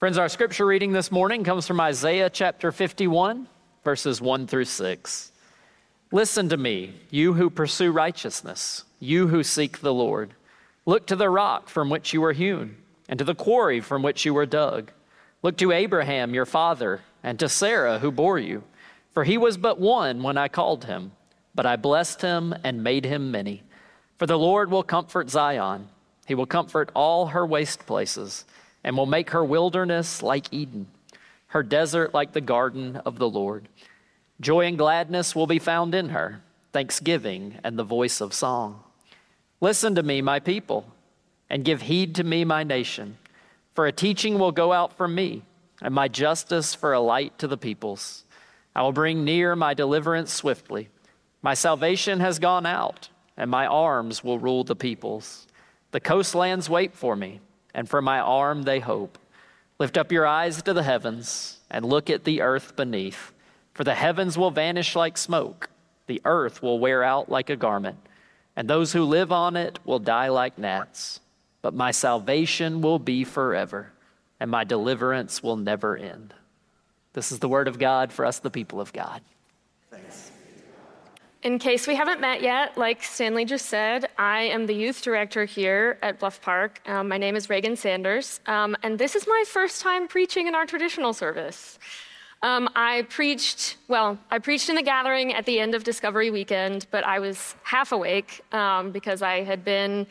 Friends, our scripture reading this morning comes from Isaiah chapter 51, verses 1 through 6. Listen to me, you who pursue righteousness, you who seek the Lord. Look to the rock from which you were hewn, and to the quarry from which you were dug. Look to Abraham, your father, and to Sarah, who bore you. For he was but one when I called him, but I blessed him and made him many. For the Lord will comfort Zion, he will comfort all her waste places and will make her wilderness like Eden, her desert like the garden of the Lord. Joy and gladness will be found in her, thanksgiving and the voice of song. Listen to me, my people, and give heed to me, my nation, for a teaching will go out from me, and my justice for a light to the peoples. I will bring near my deliverance swiftly. My salvation has gone out, and my arms will rule the peoples. The coastlands wait for me and for my arm they hope. Lift up your eyes to the heavens and look at the earth beneath, for the heavens will vanish like smoke, the earth will wear out like a garment, and those who live on it will die like gnats. But my salvation will be forever, and my deliverance will never end. This is the word of God for us, the people of God. Thanks. In case we haven't met yet, like Stanley just said, I am the youth director here at Bluff Park. Um, my name is Regan Sanders, um, and this is my first time preaching in our traditional service. Um, I preached, well, I preached in the gathering at the end of Discovery Weekend, but I was half awake um, because I had been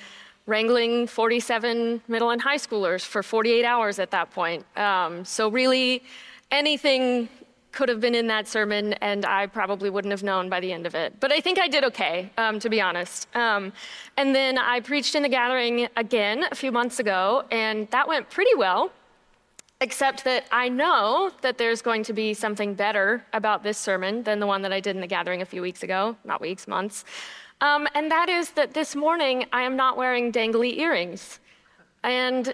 wrangling 47 middle and high schoolers for 48 hours at that point. Um, so, really, anything could have been in that sermon, and I probably wouldn't have known by the end of it. But I think I did okay, um, to be honest. Um, and then I preached in the gathering again a few months ago, and that went pretty well, except that I know that there's going to be something better about this sermon than the one that I did in the gathering a few weeks ago, not weeks, months. Um, and that is that this morning I am not wearing dangly earrings. And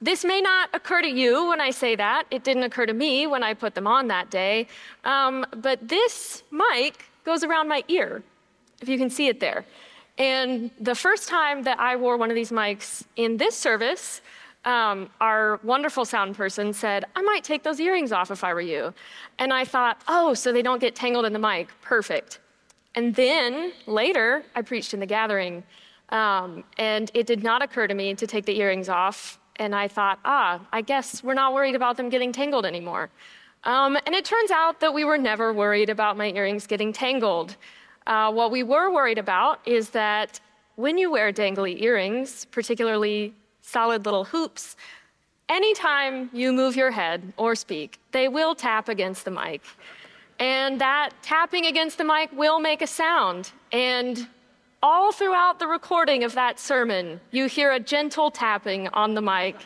this may not occur to you when I say that. It didn't occur to me when I put them on that day. Um, but this mic goes around my ear, if you can see it there. And the first time that I wore one of these mics in this service, um, our wonderful sound person said, I might take those earrings off if I were you. And I thought, oh, so they don't get tangled in the mic. Perfect. And then later, I preached in the gathering. Um, and it did not occur to me to take the earrings off and I thought, ah, I guess we're not worried about them getting tangled anymore. Um, and it turns out that we were never worried about my earrings getting tangled. Uh, what we were worried about is that when you wear dangly earrings, particularly solid little hoops, anytime you move your head or speak, they will tap against the mic. And that tapping against the mic will make a sound. And all throughout the recording of that sermon, you hear a gentle tapping on the mic.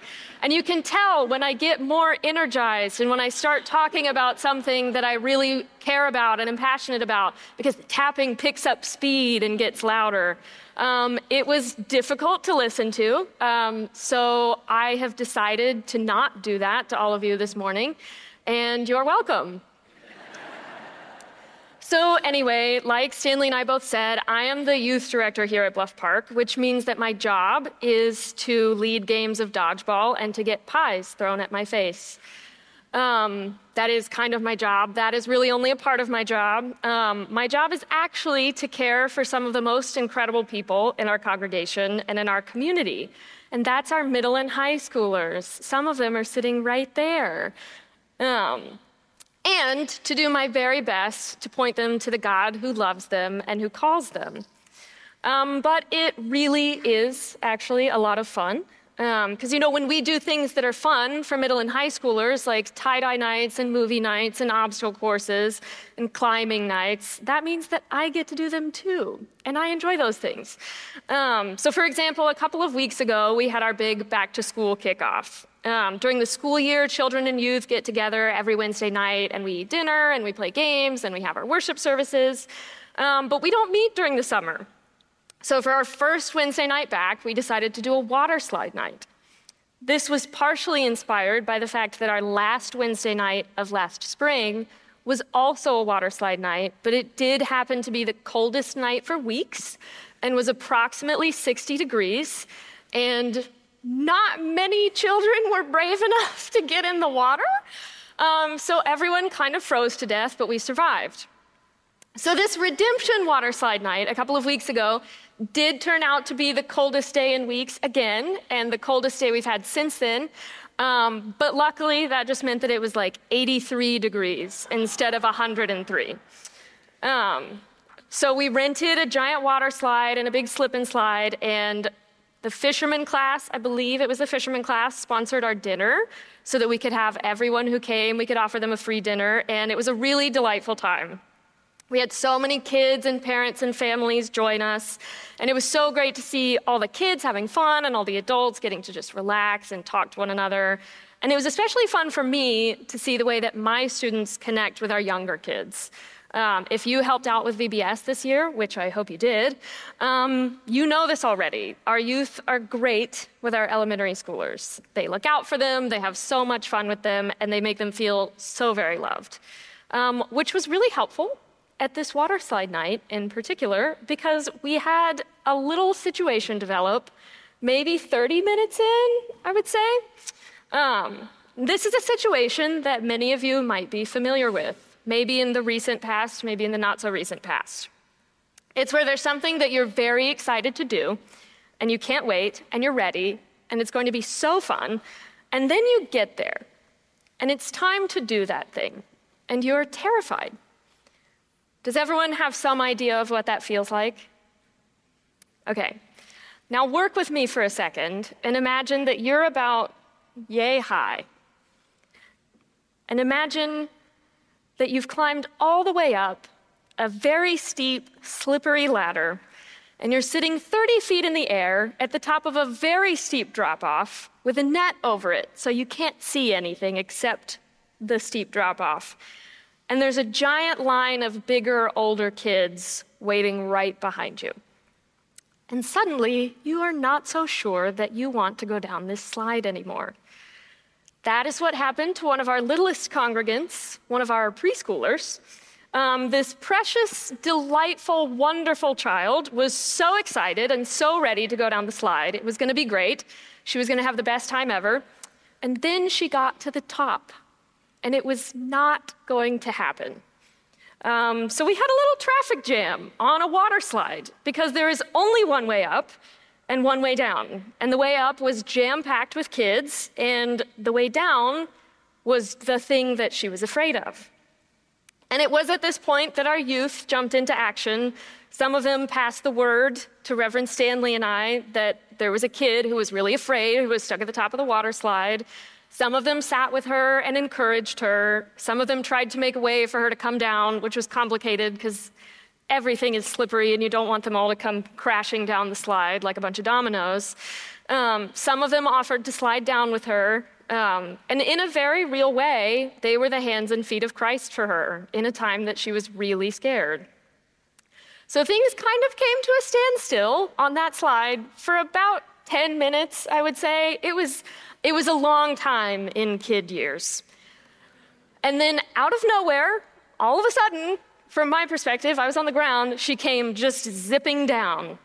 And you can tell when I get more energized and when I start talking about something that I really care about and am passionate about, because tapping picks up speed and gets louder. Um, it was difficult to listen to, um, so I have decided to not do that to all of you this morning, and you're welcome. So, anyway, like Stanley and I both said, I am the youth director here at Bluff Park, which means that my job is to lead games of dodgeball and to get pies thrown at my face. Um, that is kind of my job. That is really only a part of my job. Um, my job is actually to care for some of the most incredible people in our congregation and in our community. And that's our middle and high schoolers. Some of them are sitting right there. Um, and to do my very best to point them to the God who loves them and who calls them. Um, but it really is actually a lot of fun. Because, um, you know, when we do things that are fun for middle and high schoolers, like tie dye nights and movie nights and obstacle courses and climbing nights, that means that I get to do them too. And I enjoy those things. Um, so, for example, a couple of weeks ago, we had our big back to school kickoff. Um, during the school year, children and youth get together every Wednesday night and we eat dinner and we play games and we have our worship services. Um, but we don't meet during the summer. So, for our first Wednesday night back, we decided to do a water slide night. This was partially inspired by the fact that our last Wednesday night of last spring was also a water slide night, but it did happen to be the coldest night for weeks and was approximately 60 degrees. And not many children were brave enough to get in the water. Um, so everyone kind of froze to death, but we survived. So, this redemption water slide night a couple of weeks ago did turn out to be the coldest day in weeks again, and the coldest day we've had since then. Um, but luckily, that just meant that it was like 83 degrees instead of 103. Um, so we rented a giant water slide and a big slip and slide, and the fisherman class, I believe it was the fisherman class, sponsored our dinner so that we could have everyone who came, we could offer them a free dinner, and it was a really delightful time. We had so many kids and parents and families join us, and it was so great to see all the kids having fun and all the adults getting to just relax and talk to one another. And it was especially fun for me to see the way that my students connect with our younger kids. Um, if you helped out with VBS this year, which I hope you did, um, you know this already. Our youth are great with our elementary schoolers. They look out for them, they have so much fun with them, and they make them feel so very loved, um, which was really helpful at this water slide night in particular because we had a little situation develop maybe 30 minutes in, I would say. Um, this is a situation that many of you might be familiar with maybe in the recent past, maybe in the not so recent past. It's where there's something that you're very excited to do, and you can't wait, and you're ready, and it's going to be so fun, and then you get there, and it's time to do that thing, and you're terrified. Does everyone have some idea of what that feels like? Okay. Now work with me for a second and imagine that you're about yay high. And imagine that you've climbed all the way up a very steep, slippery ladder, and you're sitting 30 feet in the air at the top of a very steep drop off with a net over it so you can't see anything except the steep drop off. And there's a giant line of bigger, older kids waiting right behind you. And suddenly, you are not so sure that you want to go down this slide anymore. That is what happened to one of our littlest congregants, one of our preschoolers. Um, this precious, delightful, wonderful child was so excited and so ready to go down the slide. It was going to be great. She was going to have the best time ever. And then she got to the top, and it was not going to happen. Um, so we had a little traffic jam on a water slide because there is only one way up, and one way down. And the way up was jam packed with kids, and the way down was the thing that she was afraid of. And it was at this point that our youth jumped into action. Some of them passed the word to Reverend Stanley and I that there was a kid who was really afraid, who was stuck at the top of the water slide. Some of them sat with her and encouraged her. Some of them tried to make a way for her to come down, which was complicated because everything is slippery and you don't want them all to come crashing down the slide like a bunch of dominoes. Um, some of them offered to slide down with her. Um, and in a very real way, they were the hands and feet of Christ for her in a time that she was really scared. So things kind of came to a standstill on that slide for about 10 minutes, I would say. It was, it was a long time in kid years. And then out of nowhere, all of a sudden, from my perspective, I was on the ground, she came just zipping down.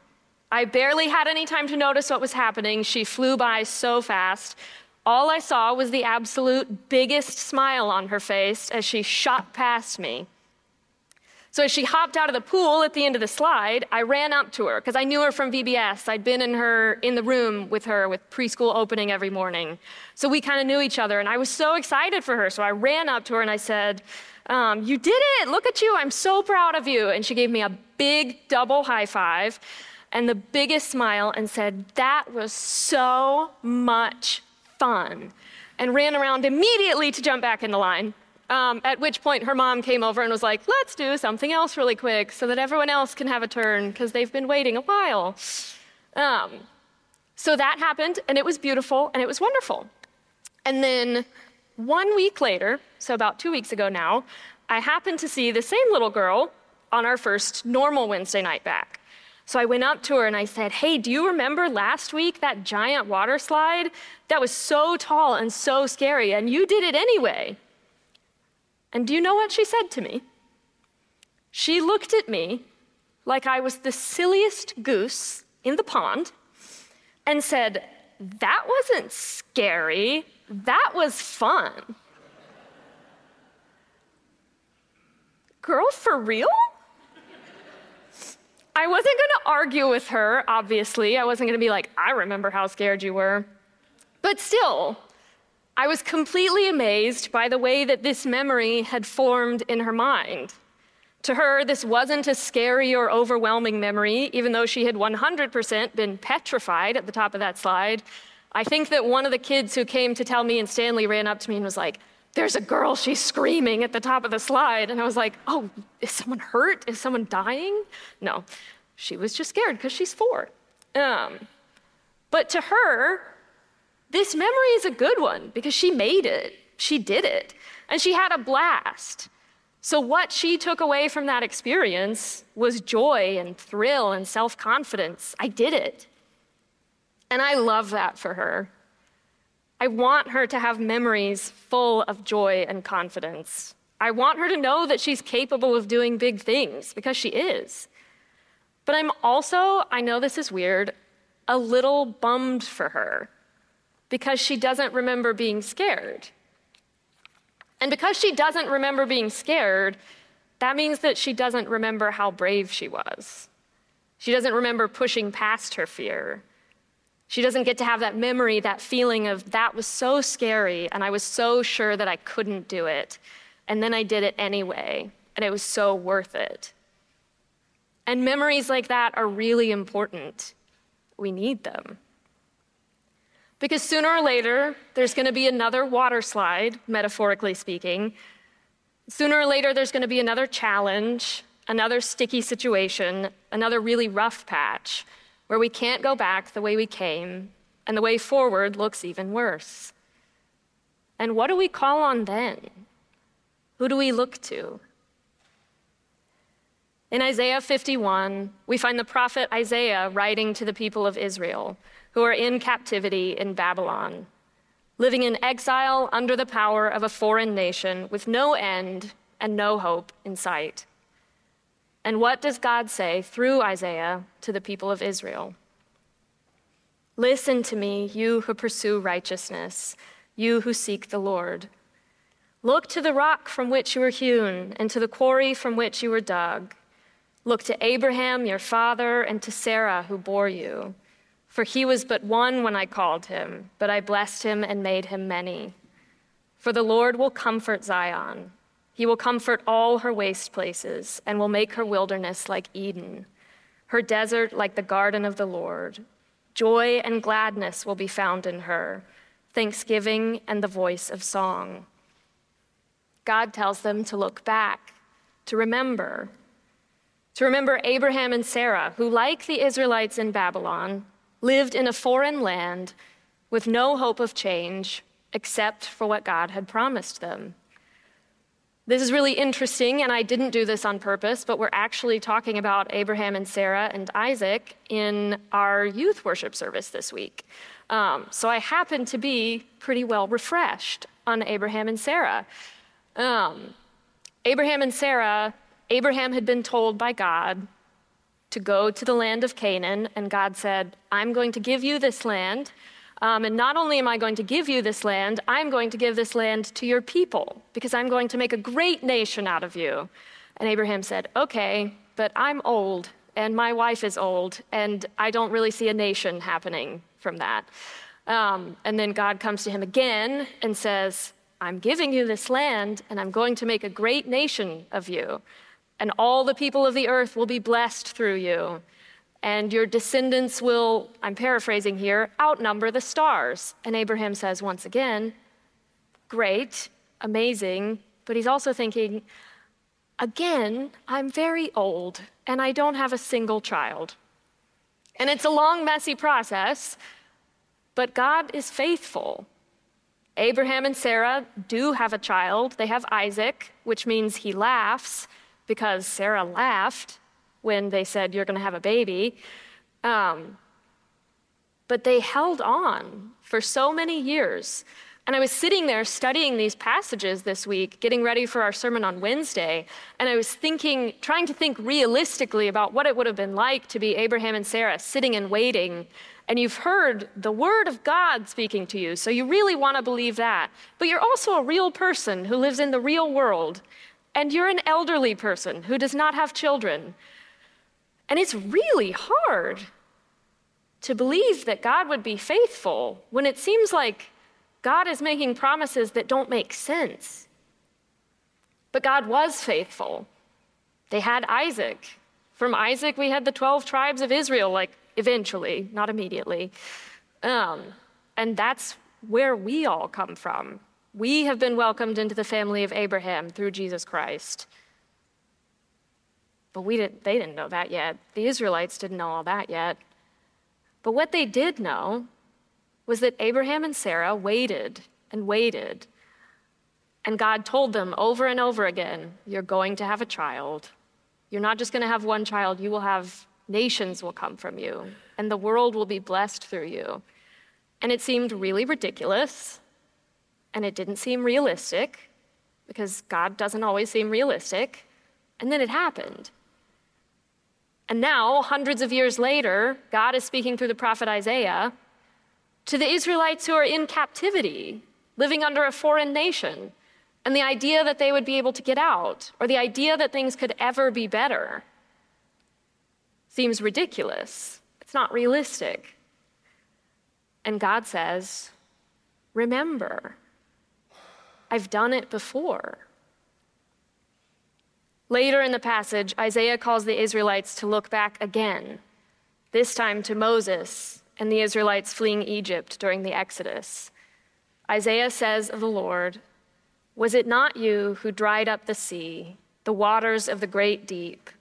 I barely had any time to notice what was happening. She flew by so fast. All I saw was the absolute biggest smile on her face as she shot past me. So as she hopped out of the pool at the end of the slide, I ran up to her because I knew her from VBS. I'd been in her in the room with her with preschool opening every morning. So we kind of knew each other and I was so excited for her. So I ran up to her and I said, um, You did it! Look at you! I'm so proud of you. And she gave me a big double high five and the biggest smile and said, That was so much fun. And ran around immediately to jump back in the line. Um, at which point her mom came over and was like, Let's do something else really quick so that everyone else can have a turn because they've been waiting a while. Um, so that happened, and it was beautiful and it was wonderful. And then one week later, so about two weeks ago now, I happened to see the same little girl on our first normal Wednesday night back. So I went up to her and I said, Hey, do you remember last week that giant water slide? That was so tall and so scary, and you did it anyway. And do you know what she said to me? She looked at me like I was the silliest goose in the pond and said, That wasn't scary, that was fun. Girl, for real? I wasn't going to argue with her, obviously. I wasn't going to be like, I remember how scared you were. But still, I was completely amazed by the way that this memory had formed in her mind. To her, this wasn't a scary or overwhelming memory, even though she had 100% been petrified at the top of that slide. I think that one of the kids who came to tell me and Stanley ran up to me and was like, There's a girl, she's screaming at the top of the slide. And I was like, Oh, is someone hurt? Is someone dying? No, she was just scared because she's four. Um, but to her, this memory is a good one because she made it, she did it, and she had a blast. So, what she took away from that experience was joy and thrill and self confidence. I did it. And I love that for her. I want her to have memories full of joy and confidence. I want her to know that she's capable of doing big things because she is. But I'm also, I know this is weird, a little bummed for her because she doesn't remember being scared. And because she doesn't remember being scared, that means that she doesn't remember how brave she was. She doesn't remember pushing past her fear. She doesn't get to have that memory, that feeling of that was so scary and I was so sure that I couldn't do it. And then I did it anyway, and it was so worth it. And memories like that are really important. We need them. Because sooner or later, there's going to be another water slide, metaphorically speaking. Sooner or later, there's going to be another challenge, another sticky situation, another really rough patch where we can't go back the way we came, and the way forward looks even worse. And what do we call on then? Who do we look to? In Isaiah 51, we find the prophet Isaiah writing to the people of Israel who are in captivity in Babylon, living in exile under the power of a foreign nation with no end and no hope in sight. And what does God say through Isaiah to the people of Israel? Listen to me, you who pursue righteousness, you who seek the Lord. Look to the rock from which you were hewn, and to the quarry from which you were dug. Look to Abraham, your father, and to Sarah, who bore you. For he was but one when I called him, but I blessed him and made him many. For the Lord will comfort Zion. He will comfort all her waste places and will make her wilderness like Eden, her desert like the garden of the Lord. Joy and gladness will be found in her, thanksgiving and the voice of song. God tells them to look back, to remember, to remember Abraham and Sarah, who, like the Israelites in Babylon, lived in a foreign land with no hope of change except for what God had promised them. This is really interesting, and I didn't do this on purpose, but we're actually talking about Abraham and Sarah and Isaac in our youth worship service this week. Um, so I happen to be pretty well refreshed on Abraham and Sarah. Um, Abraham and Sarah, Abraham had been told by God to go to the land of Canaan, and God said, I'm going to give you this land. Um, and not only am I going to give you this land, I'm going to give this land to your people because I'm going to make a great nation out of you. And Abraham said, Okay, but I'm old and my wife is old, and I don't really see a nation happening from that. Um, and then God comes to him again and says, I'm giving you this land, and I'm going to make a great nation of you, and all the people of the earth will be blessed through you and your descendants will, I'm paraphrasing here, outnumber the stars. And Abraham says once again, Great, amazing, but he's also thinking, Again, I'm very old and I don't have a single child. And it's a long, messy process, but God is faithful. Abraham and Sarah do have a child. They have Isaac, which means he laughs because Sarah laughed when they said, You're going to have a baby. Um, but they held on for so many years And I was sitting there studying these passages this week, getting ready for our sermon on Wednesday, and I was thinking, trying to think realistically about what it would have been like to be Abraham and Sarah sitting and waiting. And you've heard the word of God speaking to you, so you really want to believe that. But you're also a real person who lives in the real world, and you're an elderly person who does not have children. And it's really hard to believe that God would be faithful when it seems like God is making promises that don't make sense. But God was faithful. They had Isaac. From Isaac, we had the 12 tribes of Israel, like eventually, not immediately. Um, and that's where we all come from. We have been welcomed into the family of Abraham through Jesus Christ. But we didn't, they didn't know that yet. The Israelites didn't know all that yet. But what they did know was that Abraham and Sarah waited and waited. And God told them over and over again, You're going to have a child. You're not just going to have one child, you will have nations will come from you, and the world will be blessed through you. And it seemed really ridiculous, and it didn't seem realistic, because God doesn't always seem realistic. And then it happened. And now, hundreds of years later, God is speaking through the prophet Isaiah to the Israelites who are in captivity, living under a foreign nation, and the idea that they would be able to get out, or the idea that things could ever be better, seems ridiculous. It's not realistic. And God says, Remember, I've done it before. Later in the passage, Isaiah calls the Israelites to look back again, this time to Moses and the Israelites fleeing Egypt during the Exodus. Isaiah says of the Lord, Was it not you who dried up the sea, the waters of the great deep,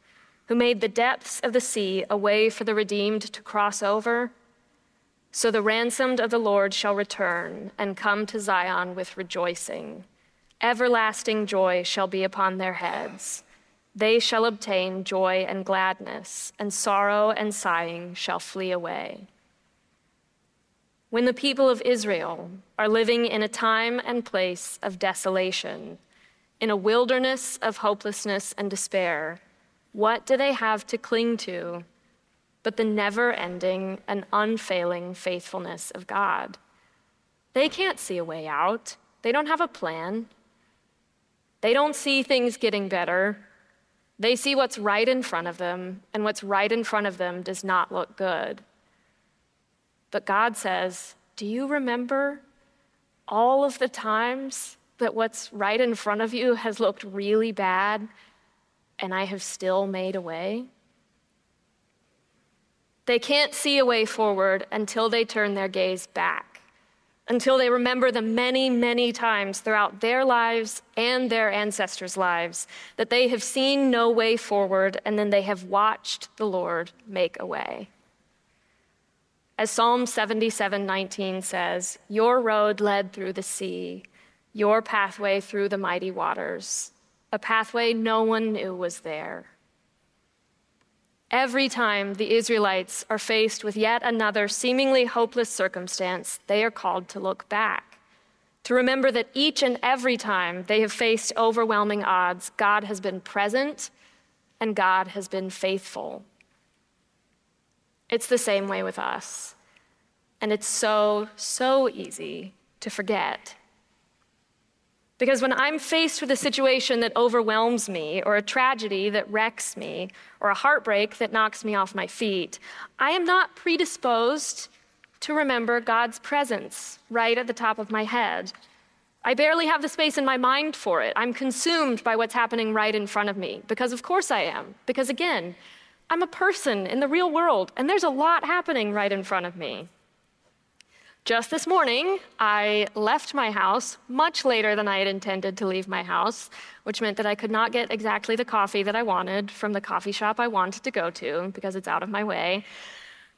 who made the depths of the sea a way for the redeemed to cross over? So the ransomed of the Lord shall return and come to Zion with rejoicing. Everlasting joy shall be upon their heads. They shall obtain joy and gladness, and sorrow and sighing shall flee away. When the people of Israel are living in a time and place of desolation, in a wilderness of hopelessness and despair, what do they have to cling to but the never ending and unfailing faithfulness of God? They can't see a way out, they don't have a plan. They don't see things getting better. They see what's right in front of them, and what's right in front of them does not look good. But God says, Do you remember all of the times that what's right in front of you has looked really bad and I have still made a way? They can't see a way forward until they turn their gaze back, until they remember the many, many times throughout their lives and their ancestors' lives that they have seen no way forward and then they have watched the Lord make a way. As Psalm 77:19 says, "Your road led through the sea, your pathway through the mighty waters, a pathway no one knew was there." Every time the Israelites are faced with yet another seemingly hopeless circumstance, they are called to look back, to remember that each and every time they have faced overwhelming odds, God has been present and God has been faithful. It's the same way with us. And it's so, so easy to forget. Because when I'm faced with a situation that overwhelms me, or a tragedy that wrecks me, or a heartbreak that knocks me off my feet, I am not predisposed to remember God's presence right at the top of my head. I barely have the space in my mind for it. I'm consumed by what's happening right in front of me, because of course I am. Because again, I'm a person in the real world, and there's a lot happening right in front of me. Just this morning, I left my house much later than I had intended to leave my house, which meant that I could not get exactly the coffee that I wanted from the coffee shop I wanted to go to because it's out of my way.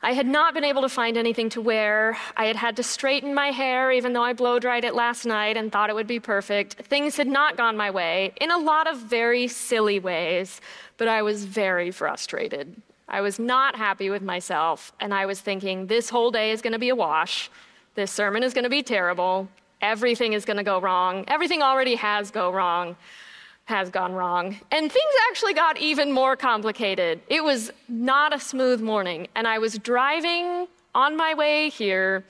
I had not been able to find anything to wear. I had had to straighten my hair, even though I blow dried it last night and thought it would be perfect. Things had not gone my way in a lot of very silly ways, but I was very frustrated. I was not happy with myself, and I was thinking, this whole day is going to be a wash. This sermon is going to be terrible. everything is going to go wrong. Everything already has go wrong, has gone wrong. And things actually got even more complicated. It was not a smooth morning, and I was driving on my way here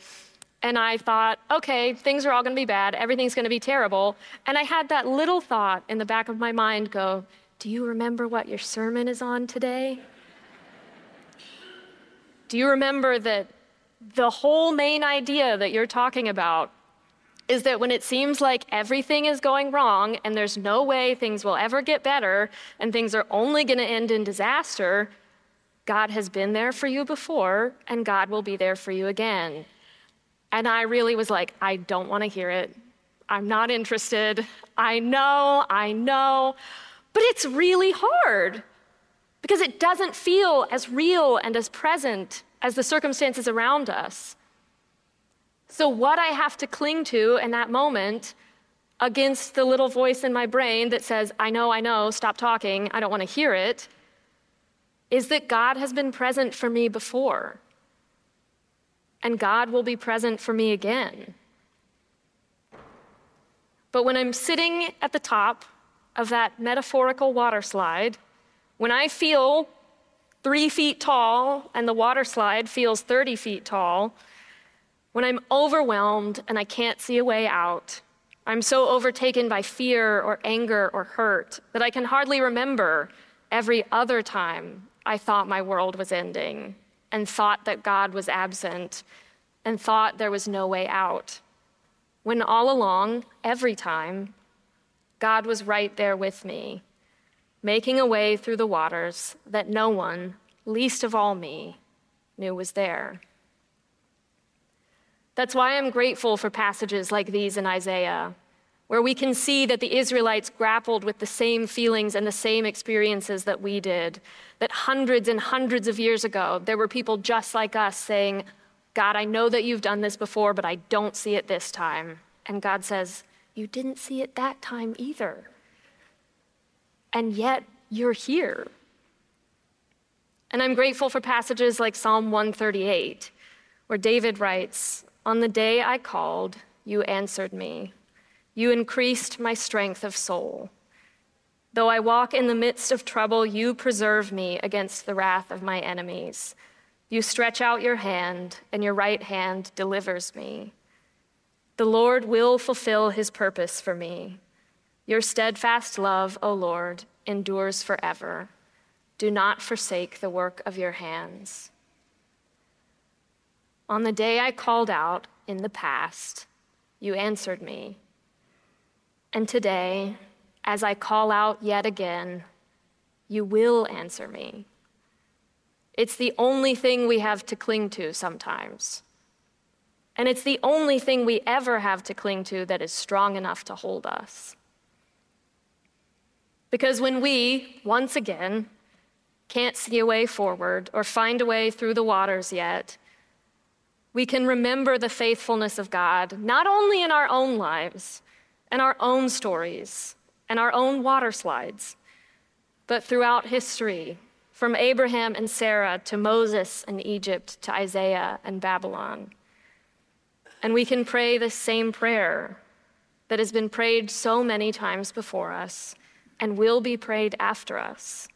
and I thought, okay, things are all going to be bad. Everything's going to be terrible. And I had that little thought in the back of my mind go, Do you remember what your sermon is on today? Do you remember that the whole main idea that you're talking about is that when it seems like everything is going wrong and there's no way things will ever get better and things are only going to end in disaster, God has been there for you before and God will be there for you again. And I really was like, I don't want to hear it. I'm not interested. I know, I know. But it's really hard because it doesn't feel as real and as present as the circumstances around us. So, what I have to cling to in that moment against the little voice in my brain that says, I know, I know, stop talking, I don't want to hear it, is that God has been present for me before and God will be present for me again. But when I'm sitting at the top of that metaphorical water slide, when I feel three feet tall and the water slide feels 30 feet tall, when I'm overwhelmed and I can't see a way out, I'm so overtaken by fear or anger or hurt that I can hardly remember every other time I thought my world was ending and thought that God was absent and thought there was no way out. When all along, every time, God was right there with me, making a way through the waters that no one, least of all me, knew was there. That's why I'm grateful for passages like these in Isaiah, where we can see that the Israelites grappled with the same feelings and the same experiences that we did. That hundreds and hundreds of years ago, there were people just like us saying, God, I know that you've done this before, but I don't see it this time. And God says, You didn't see it that time either. And yet, you're here. And I'm grateful for passages like Psalm 138, where David writes, On the day I called, you answered me. You increased my strength of soul. Though I walk in the midst of trouble, you preserve me against the wrath of my enemies. You stretch out your hand, and your right hand delivers me. The Lord will fulfill his purpose for me. Your steadfast love, O Lord, endures forever. Do not forsake the work of your hands. On the day I called out in the past, you answered me. And today, as I call out yet again, you will answer me. It's the only thing we have to cling to sometimes. And it's the only thing we ever have to cling to that is strong enough to hold us. Because when we, once again, can't see a way forward or find a way through the waters yet, we can remember the faithfulness of God, not only in our own lives and our own stories and our own water slides, but throughout history, from Abraham and Sarah to Moses and Egypt to Isaiah and Babylon. And we can pray the same prayer that has been prayed so many times before us and will be prayed after us.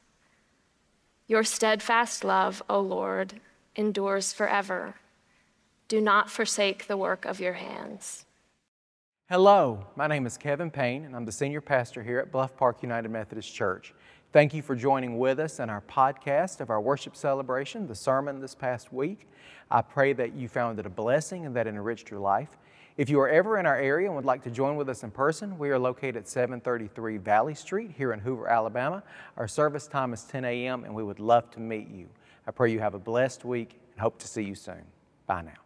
Your steadfast love, O Lord, endures forever. Do not forsake the work of your hands. Hello, my name is Kevin Payne, and I'm the senior pastor here at Bluff Park United Methodist Church. Thank you for joining with us in our podcast of our worship celebration, the sermon this past week. I pray that you found it a blessing and that it enriched your life. If you are ever in our area and would like to join with us in person, we are located at 733 Valley Street here in Hoover, Alabama. Our service time is 10 a.m., and we would love to meet you. I pray you have a blessed week and hope to see you soon. Bye now.